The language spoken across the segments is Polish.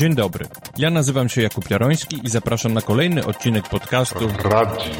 Dzień dobry. Ja nazywam się Jakub Jaroński i zapraszam na kolejny odcinek podcastu Radio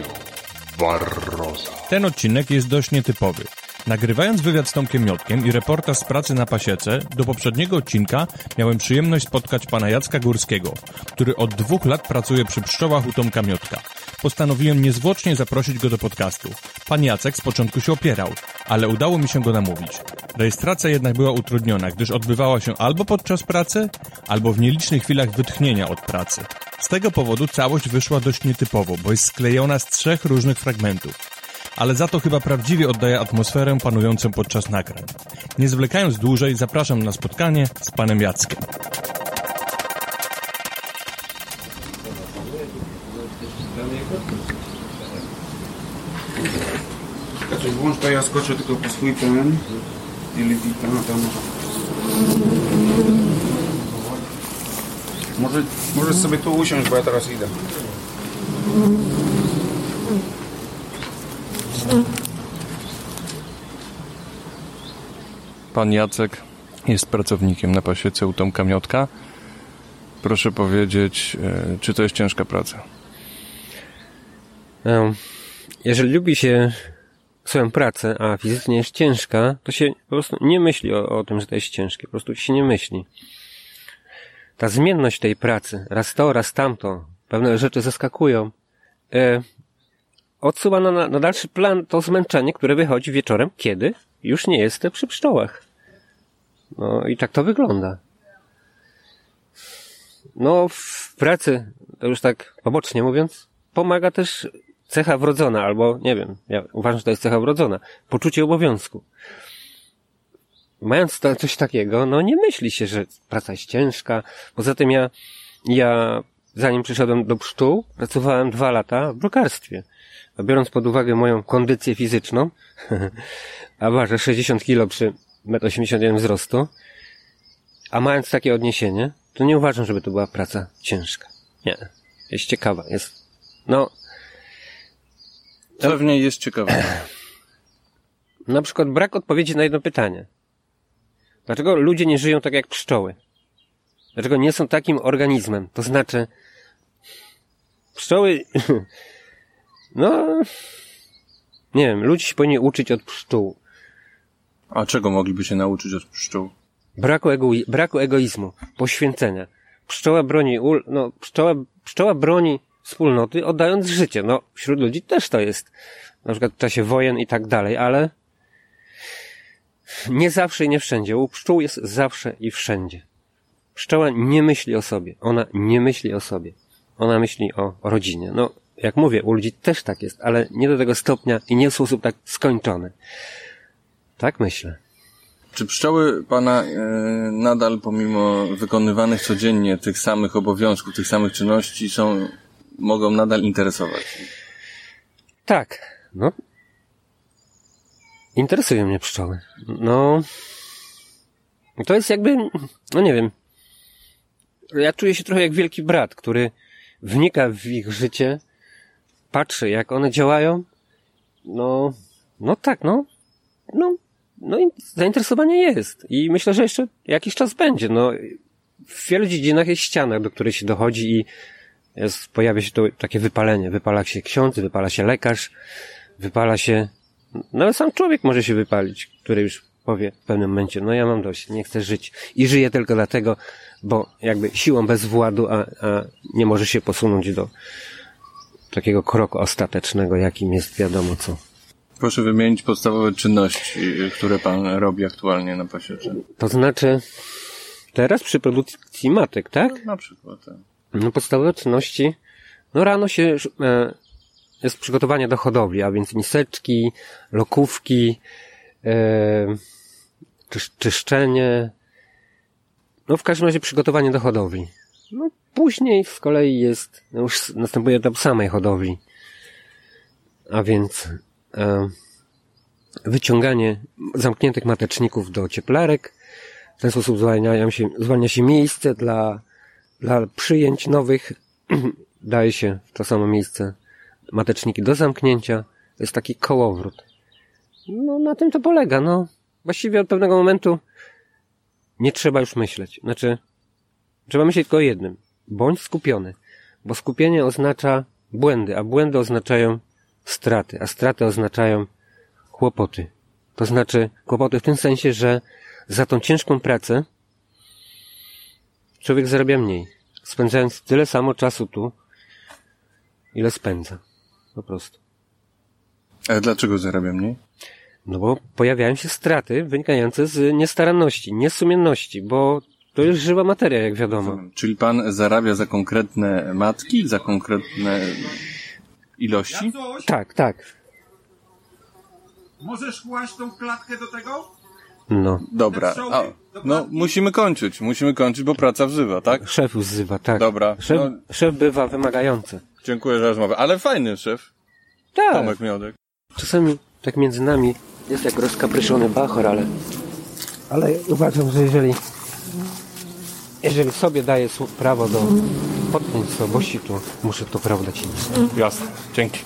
Barroza. Ten odcinek jest dość nietypowy. Nagrywając wywiad z Tomkiem Miotkiem i reportaż z pracy na pasiece, do poprzedniego odcinka miałem przyjemność spotkać pana Jacka Górskiego, który od dwóch lat pracuje przy pszczołach u Tomka Miotka. Postanowiłem niezwłocznie zaprosić go do podcastu. Pan Jacek z początku się opierał, ale udało mi się go namówić. Rejestracja jednak była utrudniona, gdyż odbywała się albo podczas pracy, albo w nielicznych chwilach wytchnienia od pracy. Z tego powodu całość wyszła dość nietypowo, bo jest sklejona z trzech różnych fragmentów ale za to chyba prawdziwie oddaje atmosferę panującą podczas nagrań. Nie zwlekając dłużej, zapraszam na spotkanie z panem Jackiem. Włącz to, ja skoczę tylko po swój ten i leci tam, tam. Może, możesz sobie tu usiąść, bo ja teraz idę. Pan Jacek jest pracownikiem na pasiece u Tomka Miotka. Proszę powiedzieć, e, czy to jest ciężka praca? Um, jeżeli lubi się swoją pracę, a fizycznie jest ciężka, to się po prostu nie myśli o, o tym, że to jest ciężkie. Po prostu się nie myśli. Ta zmienność tej pracy, raz to, raz tamto, pewne rzeczy zaskakują, e, odsuwa na, na dalszy plan to zmęczenie, które wychodzi wieczorem, kiedy już nie jestem przy pszczołach. No i tak to wygląda. No, w pracy, to już tak pobocznie mówiąc, pomaga też cecha wrodzona, albo nie wiem, ja uważam, że to jest cecha wrodzona. Poczucie obowiązku. Mając to, coś takiego, no nie myśli się, że praca jest ciężka. Poza tym ja, ja zanim przyszedłem do pszczół, pracowałem dwa lata w brokarstwie. A biorąc pod uwagę moją kondycję fizyczną, a ważę 60 kg przy 1,81 m wzrostu, a mając takie odniesienie, to nie uważam, żeby to była praca ciężka. Nie. Jest ciekawa. Jest, no, Pewnie jest ciekawe. na przykład brak odpowiedzi na jedno pytanie. Dlaczego ludzie nie żyją tak jak pszczoły? Dlaczego nie są takim organizmem? To znaczy, pszczoły, no, nie wiem, ludzie się powinni uczyć od pszczół. A czego mogliby się nauczyć od pszczół? Braku, egoi- braku egoizmu, poświęcenia. Pszczoła broni, ul, no, pszczoła, pszczoła broni wspólnoty, oddając życie. No, wśród ludzi też to jest. Na przykład w czasie wojen i tak dalej, ale nie zawsze i nie wszędzie. U pszczół jest zawsze i wszędzie. Pszczoła nie myśli o sobie. Ona nie myśli o sobie. Ona myśli o rodzinie. No, jak mówię, u ludzi też tak jest, ale nie do tego stopnia i nie w sposób tak skończony. Tak myślę. Czy pszczoły pana e, nadal, pomimo wykonywanych codziennie tych samych obowiązków, tych samych czynności, są, mogą nadal interesować? Tak, no. Interesują mnie pszczoły. No. To jest jakby, no nie wiem. Ja czuję się trochę jak wielki brat, który wnika w ich życie, patrzy jak one działają. No, no tak, no. No, no i zainteresowanie jest. I myślę, że jeszcze jakiś czas będzie. No, w wielu dziedzinach jest ściana, do której się dochodzi i jest, pojawia się to takie wypalenie. Wypala się ksiądz, wypala się lekarz, wypala się, no ale sam człowiek może się wypalić, który już powie w pewnym momencie, no ja mam dość, nie chcę żyć i żyję tylko dlatego, bo jakby siłą bezwładu, a, a nie może się posunąć do takiego kroku ostatecznego, jakim jest wiadomo co. Proszę wymienić podstawowe czynności, które pan robi aktualnie na pasiece. To znaczy, teraz przy produkcji matek, tak? Na przykład. tak. No podstawowe czynności, no rano się e, jest przygotowanie do hodowli, a więc miseczki, lokówki, czysz, czyszczenie, no w każdym razie przygotowanie do hodowli. No później z kolei jest, no już następuje etap samej hodowli, a więc e, wyciąganie zamkniętych mateczników do cieplarek, w ten sposób zwalniają się, zwalnia się miejsce dla dla przyjęć nowych. Daje się to samo miejsce mateczniki do zamknięcia. To jest taki kołowrót. No, na tym to polega, no. Właściwie od pewnego momentu nie trzeba już myśleć. Znaczy, trzeba myśleć tylko o jednym. Bądź skupiony, bo skupienie oznacza błędy, a błędy oznaczają straty, a straty oznaczają kłopoty. To znaczy kłopoty w tym sensie, że za tą ciężką pracę człowiek zarabia mniej, spędzając tyle samo czasu tu, ile spędza. Po prostu. Ale dlaczego zarabia mniej? No bo pojawiają się straty wynikające z niestaranności, niesumienności, bo to jest żywa materia, jak wiadomo. Czyli pan zarabia za konkretne matki, za konkretne ilości? Tak, tak. Możesz kłaść tą klatkę do tego? No. Dobra. A, no, musimy kończyć, musimy kończyć, bo praca wzywa, tak? Szef wzywa, tak. Dobra, Szef, no. szef bywa wymagający. Dziękuję za rozmowę. Ale fajny szef, Tak. Tomek Miodek. Czasami tak między nami jest jak rozkapryszony bachor, ale... Ale uważam, że jeżeli... Jeżeli sobie daję prawo do potknięć słabości, to muszę to prawo dać innym. Jasne, dzięki.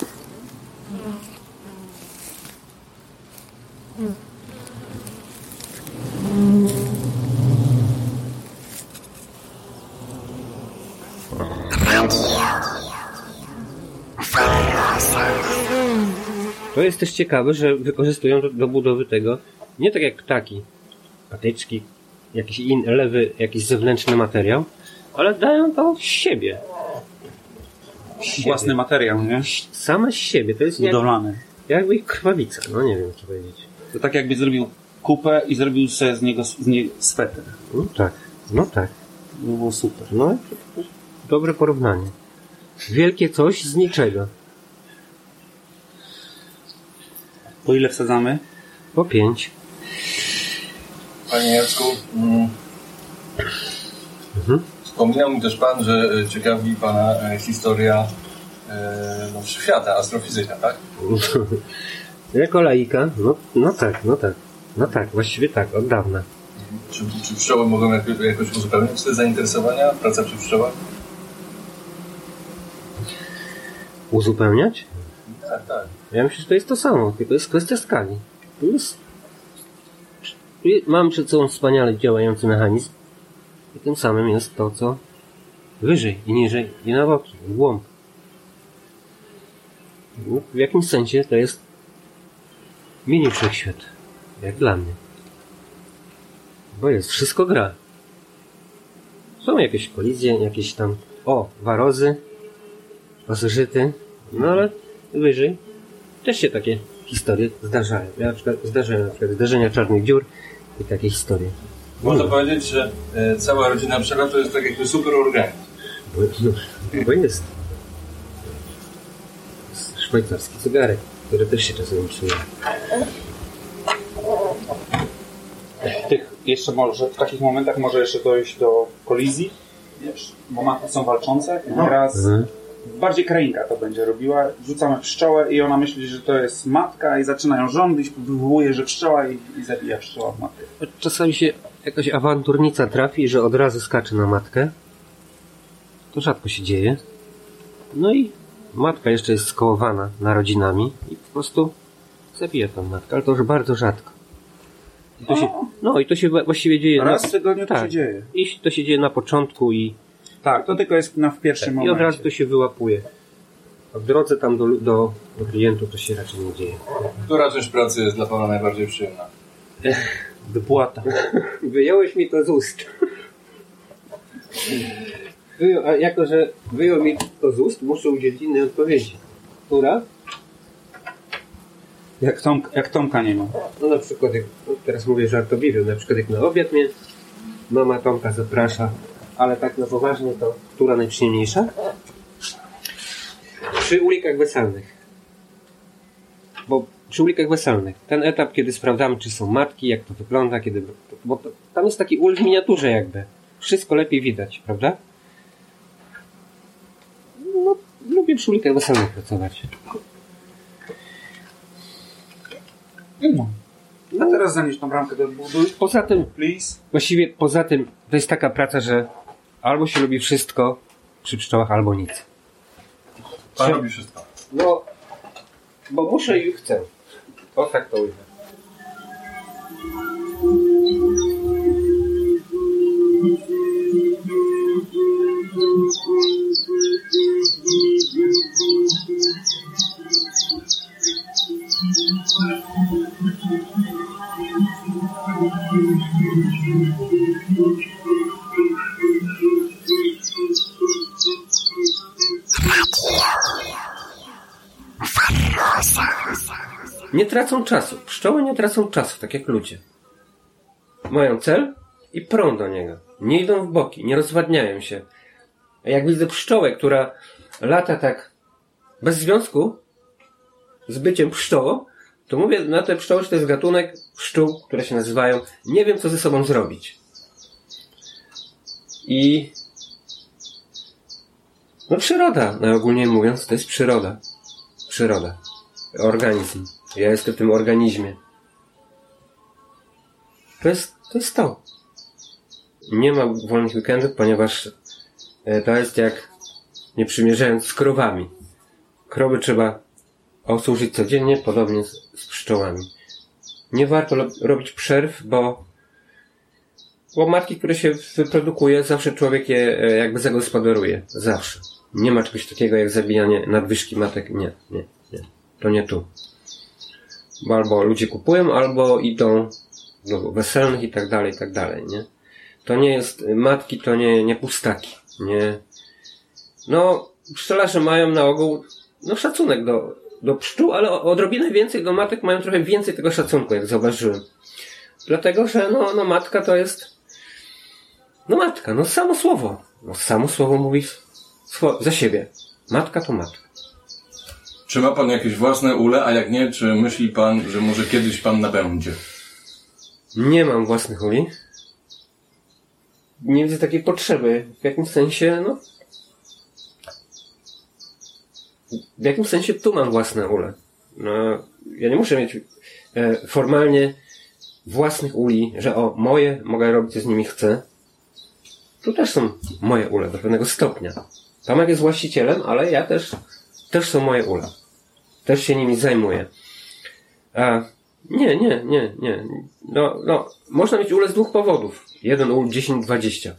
To jest też ciekawe, że wykorzystują do, do budowy tego nie tak jak ptaki, patyczki, jakiś in, lewy, jakiś zewnętrzny materiał, ale dają to z siebie. Z siebie. Własny materiał, nie? Same z siebie. To jest jak, Budowlany. jakby ich krwawica. No nie wiem, co powiedzieć. To tak jakby zrobił kupę i zrobił sobie z niego z niej sweter. No tak, no tak. To było super. No, dobre porównanie. Wielkie coś z niczego. Po ile wsadzamy? Po pięć. Panie Jacku, mm, wspominał mi też Pan, że e, ciekawi Pana e, historia e, no, wszechświata, astrofizyka, tak? jako laika, no, no tak, no tak. No tak, właściwie tak, od dawna. Czy, czy pszczoły mogą jakoś, jakoś uzupełnić te zainteresowania, praca przy pszczołach? Uzupełniać? Tak, tak. Ja myślę, że to jest to samo, tylko jest kwestia skali. Tu jest... Mam przed sobą wspaniale działający mechanizm i tym samym jest to, co wyżej i niżej i na boki, w głąb. No, w jakimś sensie to jest mini wszechświat, jak dla mnie. Bo jest, wszystko gra. Są jakieś kolizje, jakieś tam, o, warozy, pasożyty, no ale wyżej też się takie historie zdarzają. Ja na przykład zdarzają na przykład zdarzenia czarnych dziur i takie historie. Można powiedzieć, że e, cała rodzina pszczoła to jest tak jakby super organizm. Bo, no, bo jest. Szwajcarski cygarek, który też się czasem przyjmuje. Tych jeszcze może, w takich momentach może jeszcze dojść do kolizji, wiesz, bo matki są walczące i teraz Mhm. Bardziej krainka to będzie robiła. Rzucamy pszczołę i ona myśli, że to jest matka i zaczynają rządzić, wywołuje, że pszczoła i, i zabija pszczoła w matkę. Czasami się jakaś awanturnica trafi, że od razu skacze na matkę. To rzadko się dzieje. No i matka jeszcze jest skołowana narodzinami i po prostu zabija tą matkę, ale to już bardzo rzadko. I to się, no i to się właściwie dzieje Raz na, w tygodniu to tak. się dzieje. I to się dzieje na początku i, Tak, to tylko jest na w pierwszym i momencie. od razu to się wyłapuje. A w drodze tam do, do, do klientów to się raczej nie dzieje. Która część pracy jest dla Pana najbardziej przyjemna? Wypłata. Wyjąłeś mi to z ust. Wyjął, a jako, że wyjął mi to z ust, muszę udzielić innej odpowiedzi. Która? Jak, Tomka, jak Tomka nie ma. No na przykład, jak, no teraz mówię żartobliwie, na przykład jak na obiad mnie mama Tomka zaprasza, ale tak na poważnie to która najprzyjemniejsza? Przy ulikach weselnych. Bo przy ulikach weselnych, ten etap, kiedy sprawdzamy, czy są matki, jak to wygląda, kiedy. Bo to, tam jest taki ul w miniaturze, jakby. Wszystko lepiej widać, prawda? No, lubię przy ulikach weselnych pracować. No. A teraz zanieś tą bramkę do budu. Poza tym, Please. Właściwie poza tym to jest taka praca, że albo się lubi wszystko przy pszczołach, albo nic. Pan robi wszystko. No, bo muszę i chcę. O tak to ujmę. Tracą czasu. Pszczoły nie tracą czasu, tak jak ludzie. Mają cel i prą do niego. Nie idą w boki, nie rozwadniają się. A jak widzę pszczołę, która lata tak bez związku z byciem pszczołą, to mówię na te pszczoły, że to jest gatunek pszczół, które się nazywają nie wiem co ze sobą zrobić. I no przyroda, najogólniej mówiąc, to jest przyroda. Przyroda. Organizm. Ja jestem w tym organizmie. To jest to. Jest to. Nie ma wolnych weekendów, ponieważ e, to jest jak nie przymierzając z krowami. Krowy trzeba obsłużyć codziennie, podobnie z, z pszczołami. Nie warto robić przerw, bo bo matki, które się wyprodukuje, zawsze człowiek je e, jakby zagospodaruje. Zawsze. Nie ma czegoś takiego jak zabijanie nadwyżki matek. Nie, nie, nie. To nie tu. Bo albo ludzie kupują, albo idą do weselnych i tak dalej, i tak dalej, nie? To nie jest, matki to nie, nie pustaki, nie. No, pszczelarze mają na ogół, no szacunek do, do pszczół, ale odrobinę więcej do matek mają trochę więcej tego szacunku, jak zauważyłem. Dlatego, że no, no matka to jest, no matka, no samo słowo. No samo słowo mówi za siebie. Matka to matka. Czy ma pan jakieś własne ule, a jak nie, czy myśli pan, że może kiedyś pan nabędzie? Nie mam własnych uli. Nie widzę takiej potrzeby. W jakimś sensie, no. W jakimś sensie tu mam własne ule. No, ja nie muszę mieć e, formalnie własnych uli, że o, moje, mogę robić co z nimi chcę. Tu też są moje ule do pewnego stopnia. Tomek jest właścicielem, ale ja też, też są moje ule. Też się nimi zajmuję. A, nie, nie, nie, nie. No, no, można mieć ule z dwóch powodów. Jeden ul 10, 20.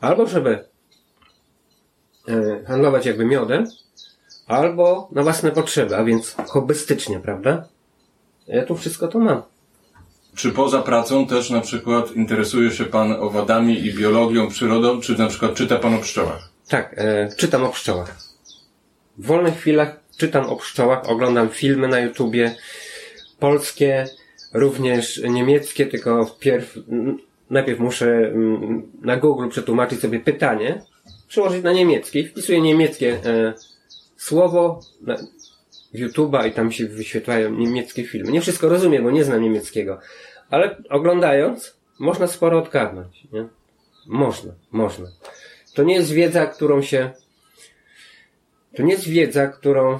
Albo żeby e, handlować jakby miodem, albo na własne potrzeby, a więc hobbystycznie, prawda? Ja tu wszystko to mam. Czy poza pracą też na przykład interesuje się pan owadami i biologią, przyrodą, czy na przykład czyta pan o pszczołach? Tak, e, czytam o pszczołach. W wolnych chwilach czytam o pszczołach, oglądam filmy na YouTubie, polskie, również niemieckie, tylko wpierw, najpierw muszę m, na Google przetłumaczyć sobie pytanie, przełożyć na niemiecki, wpisuję niemieckie e, słowo na YouTube'a i tam się wyświetlają niemieckie filmy. Nie wszystko rozumiem, bo nie znam niemieckiego, ale oglądając można sporo odgadnąć, nie? Można, można. To nie jest wiedza, którą się. To nie jest wiedza, którą.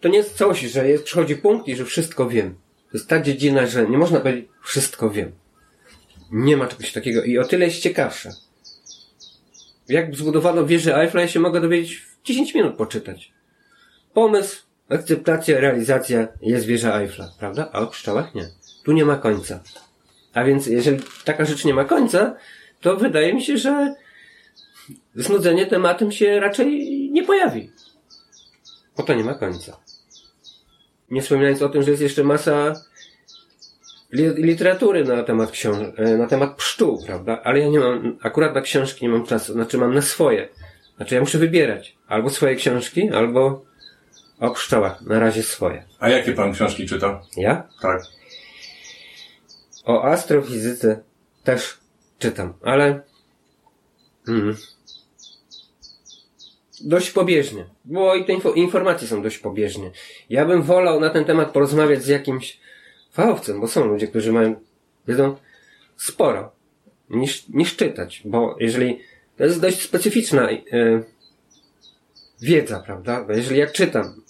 To nie jest coś, że jest, przychodzi punkt i że wszystko wiem. To jest ta dziedzina, że nie można powiedzieć wszystko wiem. Nie ma czegoś takiego i o tyle jest ciekawsze. Jak zbudowano wieżę Eiffla, ja się mogę dowiedzieć w 10 minut poczytać. Pomysł, akceptacja, realizacja jest wieża Eiffla, prawda? A o pszczołach nie. Tu nie ma końca. A więc jeżeli taka rzecz nie ma końca, to wydaje mi się, że znudzenie tematem się raczej nie pojawi. Bo to nie ma końca. Nie wspominając o tym, że jest jeszcze masa li- literatury na temat książ- e, na temat pszczół, prawda? Ale ja nie mam, akurat na książki nie mam czasu, znaczy mam na swoje. Znaczy ja muszę wybierać. Albo swoje książki, albo o pszczołach. Na razie swoje. A jakie pan książki czyta? Ja? Tak. O astrofizyce też czytam, ale mm, dość pobieżnie, bo i te info, informacje są dość pobieżnie. Ja bym wolał na ten temat porozmawiać z jakimś fachowcem, bo są ludzie, którzy mają wiedzą sporo niż, niż czytać, bo jeżeli to jest dość specyficzna e, wiedza, prawda? Bo jeżeli jak czytam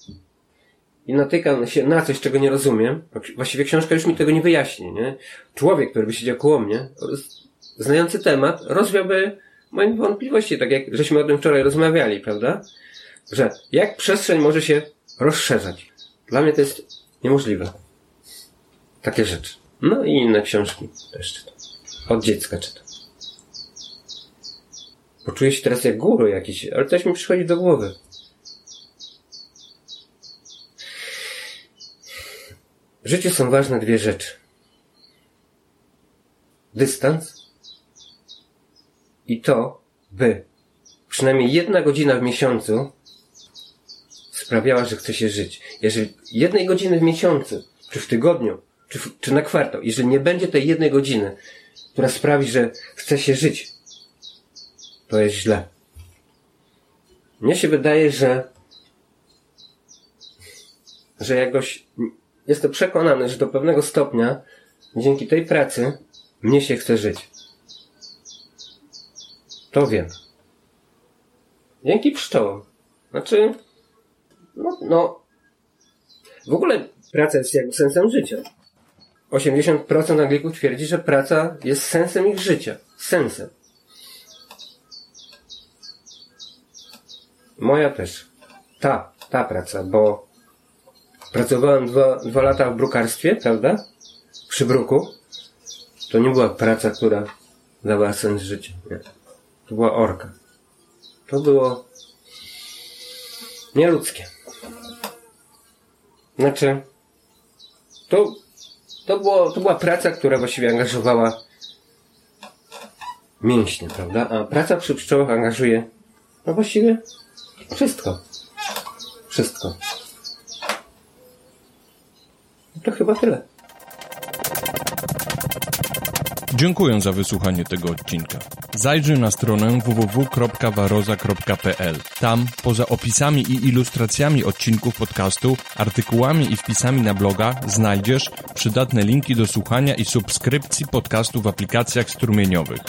i natykam się na coś, czego nie rozumiem, właściwie książka już mi tego nie wyjaśni, nie? Człowiek, który by siedział koło mnie, znający temat, rozwiałby moje wątpliwości, tak jak żeśmy o tym wczoraj rozmawiali, prawda? Że jak przestrzeń może się rozszerzać. Dla mnie to jest niemożliwe. Takie rzeczy. No i inne książki też czytam. Od dziecka czytam. Poczuję się teraz jak guru jakiś, ale coś mi przychodzi do głowy. W życiu są ważne dwie rzeczy. dystans i to, by przynajmniej jedna godzina w miesiącu sprawiała, że chce się żyć. Jeżeli jednej godziny w miesiącu, czy w tygodniu, czy, w, czy na kwartał, jeżeli nie będzie tej jednej godziny, która sprawi, że chce się żyć, to jest źle. Mnie się wydaje, że że jakoś jestem przekonany, że do pewnego stopnia dzięki tej pracy mnie się chce żyć. To wiem. Dzięki pszczołom. Znaczy, no, no, w ogóle praca jest jakby sensem życia. 80% Anglików twierdzi, że praca jest sensem ich życia. Sensem. Moja też. Ta, ta praca, bo pracowałem dwa, dwa lata w brukarstwie, prawda? Przy bruku. To nie była praca, która dawała sens życia. Nie. To była orka. To było nieludzkie. Znaczy, to, to, było, to była praca, która właściwie angażowała mięśnie, prawda? A praca przy pszczołach angażuje, no właściwie wszystko. Wszystko. To chyba tyle. Dziękuję za wysłuchanie tego odcinka. Zajrzyj na stronę www.waroza.pl. Tam, poza opisami i ilustracjami odcinków podcastu, artykułami i wpisami na bloga, znajdziesz przydatne linki do słuchania i subskrypcji podcastu w aplikacjach strumieniowych.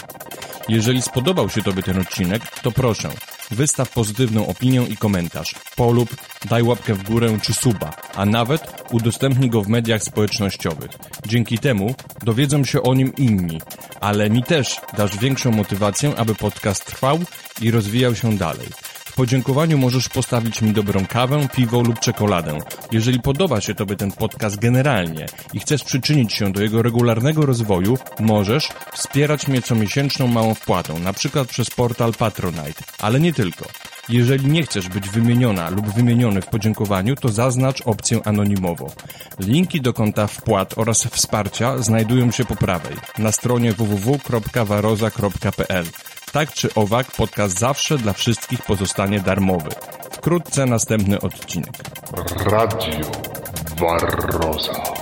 Jeżeli spodobał się Tobie ten odcinek, to proszę, wystaw pozytywną opinię i komentarz. Polub, daj łapkę w górę czy suba, a nawet udostępnij go w mediach społecznościowych. Dzięki temu dowiedzą się o nim inni, ale mi też dasz większą motywację, aby podcast trwał i rozwijał się dalej. W podziękowaniu możesz postawić mi dobrą kawę, piwo lub czekoladę. Jeżeli podoba się Tobie ten podcast generalnie i chcesz przyczynić się do jego regularnego rozwoju, możesz wspierać mnie comiesięczną małą wpłatą, na przykład przez portal Patronite, ale nie tylko. Jeżeli nie chcesz być wymieniona lub wymieniony w podziękowaniu, to zaznacz opcję anonimowo. Linki do konta wpłat oraz wsparcia znajdują się po prawej, na stronie www.waroza.pl. Tak czy owak, podcast zawsze dla wszystkich pozostanie darmowy. Wkrótce następny odcinek. Radio Barroza.